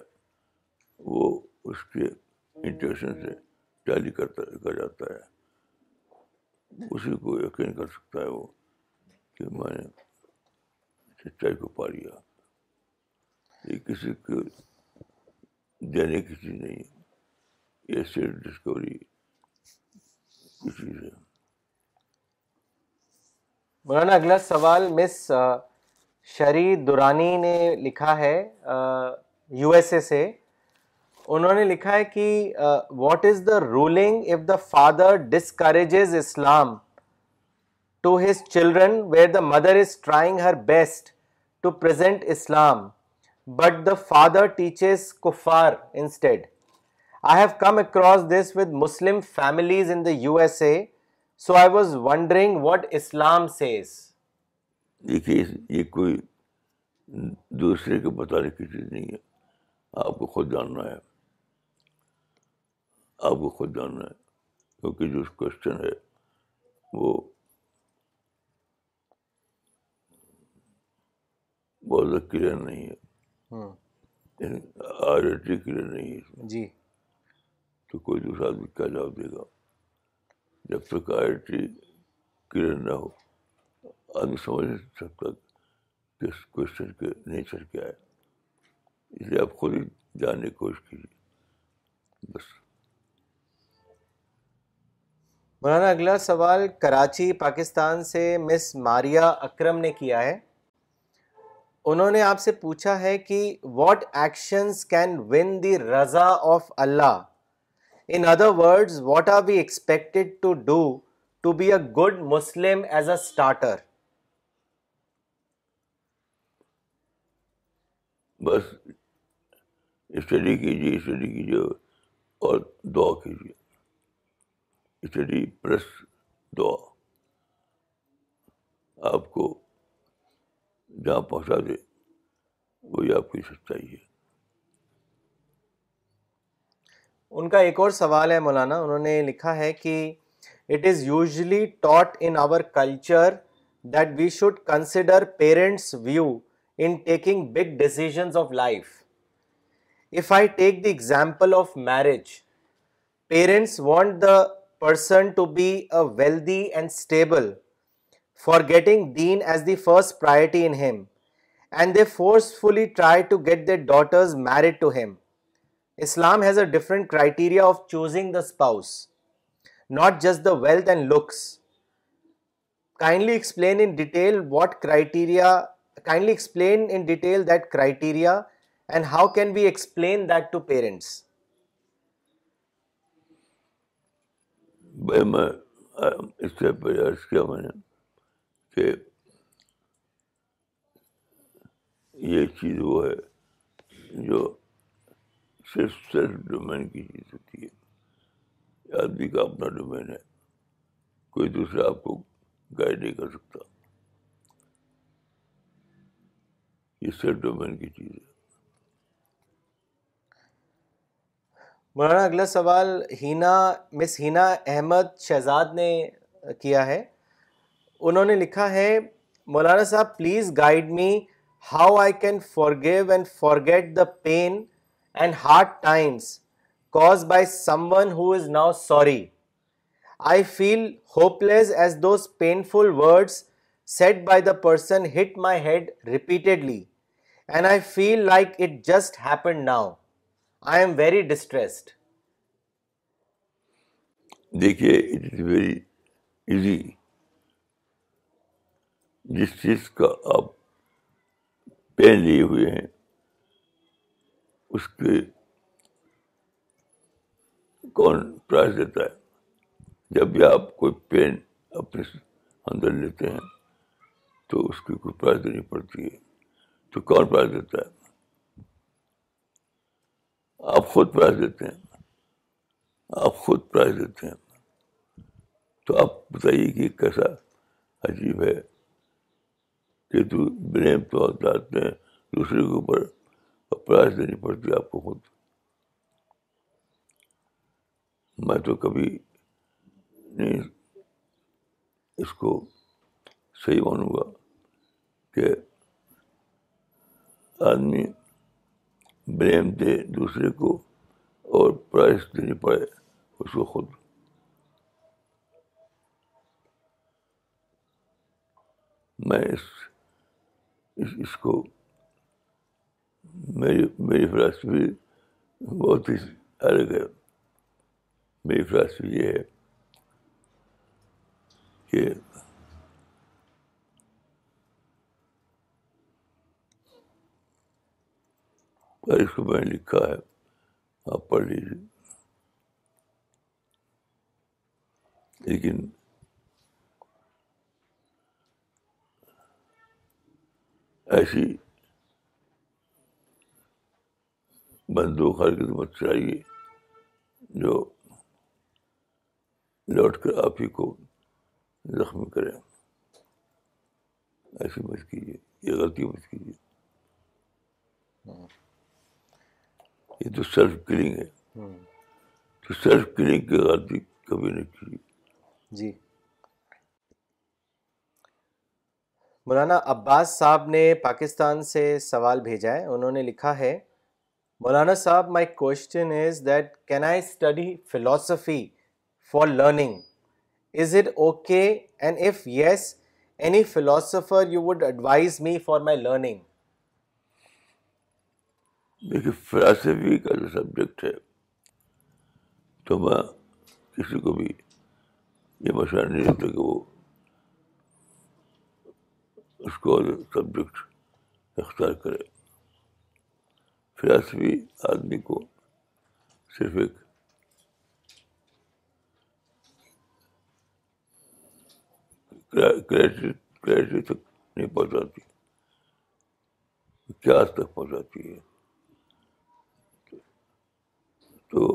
وہ اس کے انٹرشن سے ٹیلی کرتا کر جاتا ہے اسی کو یقین کر سکتا ہے وہ کہ میں نے سچائی کو پا لیا یہ یہ کسی دینے کی چیز نہیں ہے ڈسکوری چیز ہے مولانا اگلا سوال مس شری دورانی نے لکھا ہے یو ایس اے سے انہوں نے لکھا ہے کہ what is the ruling of the father discourages Islam to his children where the mother is trying her best to present Islam but the father teaches کفار instead I have come across this with Muslim families in the U S A so I was wondering what Islam says دیکھیے یہ کوئی دوسرے کے بتانے کی چیز نہیں ہے آپ کو خود جاننا ہے آپ کو خود جاننا ہے کیونکہ جو کوشچن ہے وہ بہت زیادہ کلیئر نہیں ہے آر آئی ٹی کلیئر نہیں ہے جی تو کوئی دوسرا آدمی کیا جواب دے گا جب تک آئی آئی ٹی نہ ہو آدمی سمجھ نہیں سکتا کس کوشچن کے نیچر کیا ہے اس لیے آپ خود ہی جاننے کی کوشش کیجیے بس مولانا اگلا سوال کراچی پاکستان سے مس ماریا اکرم نے کیا ہے انہوں نے آپ سے پوچھا ہے کہ what actions can win the Raza of اللہ ٹو بی اے اسٹارٹر بس اسٹڈی کیجیے اسٹڈی کیجیے اور دعا کیجیے اسٹڈی کو جہاں پہنچا دے وہی آپ کی سچائی ہے ان کا ایک اور سوال ہے مولانا انہوں نے لکھا ہے کہ it is usually taught in our culture that we should consider parents view in taking big decisions of life if I take the example of marriage parents want the person to be a wealthy and stable forgetting deen as the first priority in him, and they forcefully try to get their daughters married to him. Islam has a different criteria of choosing the spouse, not just the wealth and looks. Kindly explain in detail that criteria, and how can we explain that to parents? کہ یہ چیز وہ ہے جو صرف self domain کی چیز ہوتی ہے آدمی کا اپنا ڈومین ہے کوئی دوسرا آپ کو گائڈ نہیں کر سکتا یہ سیلف ڈومین کی چیز ہے مولانا اگلا سوال ہینا مس ہینا احمد شہزاد نے کیا ہے انہوں نے لکھا ہے مولانا صاحب please guide me how I can give and get the pain and hard times cause by someone who is now sorry I feel hopeless as those painful words said by the person hit my head repeatedly and I feel like it just happen now I am very distressed دیکھیے it is very easy جس چیز کا آپ pain لیے ہوئے ہیں اس کے کون پرائز دیتا ہے جب بھی آپ کوئی پین اپنے اندر لیتے ہیں تو اس کی کوئی پرائز دینی پڑتی ہے تو کون پرائز دیتا ہے آپ خود پرائز دیتے ہیں آپ خود پرائز دیتے ہیں تو آپ بتائیے کہ کیسا عجیب ہے کہ تو بلیم تو ڈالتے میں دوسرے کے اوپر پرائز دینی پڑتی ہے آپ کو خود میں تو کبھی نہیں اس کو صحیح مانوں گا کہ آدمی بلیم دے دوسرے کو اور پرائز دینی پڑے اس کو خود میں اس اس اس کو میری فلاسفی بہت ہی الگ ہے میری فلاسفی یہ ہے کہ اس کو میں نے لکھا ہے آپ پڑھ لیجیے لیکن ایسی بندوق کی تو چاہیے جو لوٹ کر آپ ہی کو زخمی کرے ایسی مت کیجیے یہ غلطی مت کیجیے یہ تو سیلف کلنگ ہے تو سیلف کلنگ کی غلطی کبھی نہیں جی مولانا عباس صاحب نے پاکستان سے سوال بھیجا ہے انہوں نے لکھا ہے Maulana Sahib my question is that can I study philosophy for learning is it okay and if yes any philosopher you would advise me for my learning دیکھیے فلاسفی کا جو سبجیکٹ ہے تو میں کسی کو بھی یہ مشورہ نہیں دیتا کہ وہ سبجیکٹ اختیار کرے فلاسفی آدمی کو صرف ایک تک نہیں پہنچاتی آج تک پہنچاتی ہے تو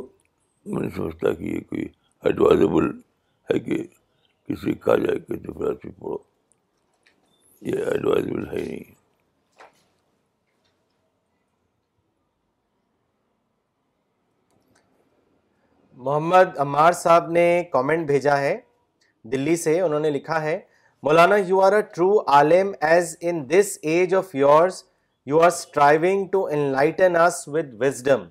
میں سمجھتا کہ یہ کوئی ایڈوائزبل ہے کہ کسی کہا جائے کہ تو فلاسفی پڑھو محمد عمار صاحب نے کامنٹ بھیجا ہے دلی سے انہوں نے لکھا ہے Maulana you are a true Alam as in this age of yours you are striving to enlighten us with wisdom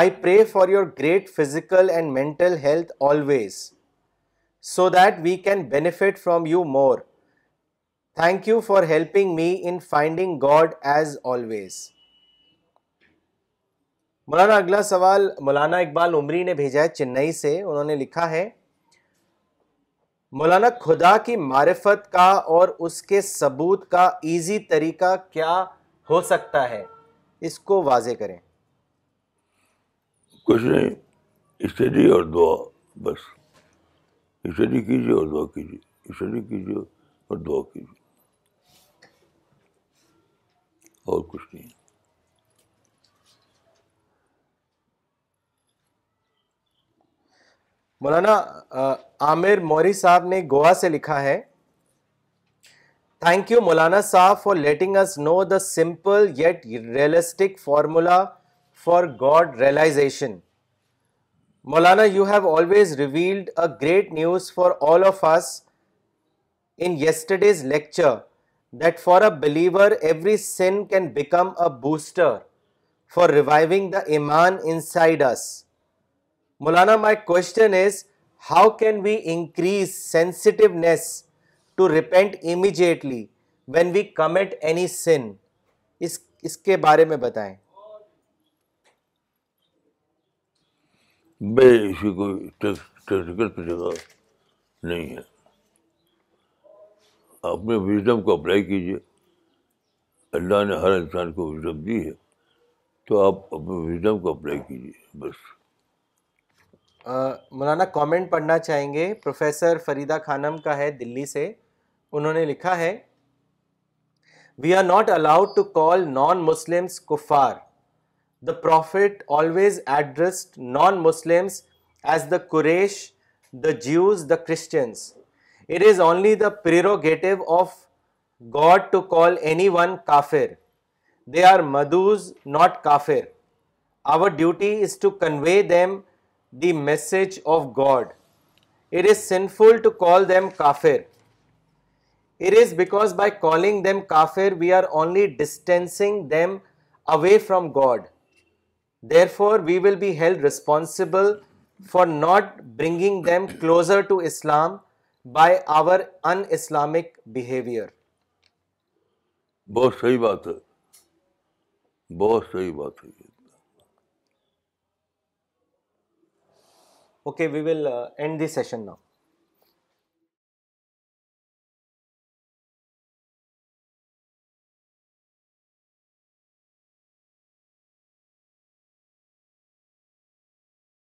I pray for your great physical and mental health always so that we can benefit from you more thank you for helping me in finding God as always Maulana اگلا سوال مولانا اقبال عمری نے بھیجا ہے چنئی سے انہوں نے لکھا ہے مولانا خدا کی معرفت کا اور اس کے ثبوت کا ایزی طریقہ کیا ہو سکتا ہے اس کو واضح کریں کچھ نہیں اسٹڈی اور دعا بس اسٹڈی کیجیے اور دعا کیجیے اسٹڈی کیجیے اور دعا کیجیے اور کچھ نہیں مولانا عامر موری صاحب نے گوا سے لکھا ہے تھینک یو مولانا صاحب for letting us know the simple yet realistic formula for God realization Maulana you have always revealed a great news for all of us in yesterday's lecture that for a believer every sin can become a booster for reviving the ایمان inside us Maulana my question is how can we increase sensitiveness to repent immediately when we commit any sin اس اس کے بارے میں بتائیں بے اسی کوئی technical نہیں ہے اپنے وزڈم کو اپلائی کیجیے اللہ نے ہر انسان کو وزڈم وزڈم دی ہے تو آپ اپنے کو اپلائی کیجیے بس مولانا کامنٹ پڑھنا چاہیں گے پروفیسر فریدہ خانم کا ہے دلی سے انہوں نے لکھا ہے we are not allowed to call non Muslim the prophet always addressed non Muslims as the Quraysh the Jews the Christians It is only the prerogative of God to call anyone kafir. They are madhus, not kafir. Our duty is to convey them the message of God. It is sinful to call them kafir. It is because by calling them kafir, we are only distancing them away from God. Therefore, we will be held responsible for not bringing them closer to Islam by our un Islamic behaviour بہت صحیح بات ہے بہت صحیح بات ہے okay we will end the session now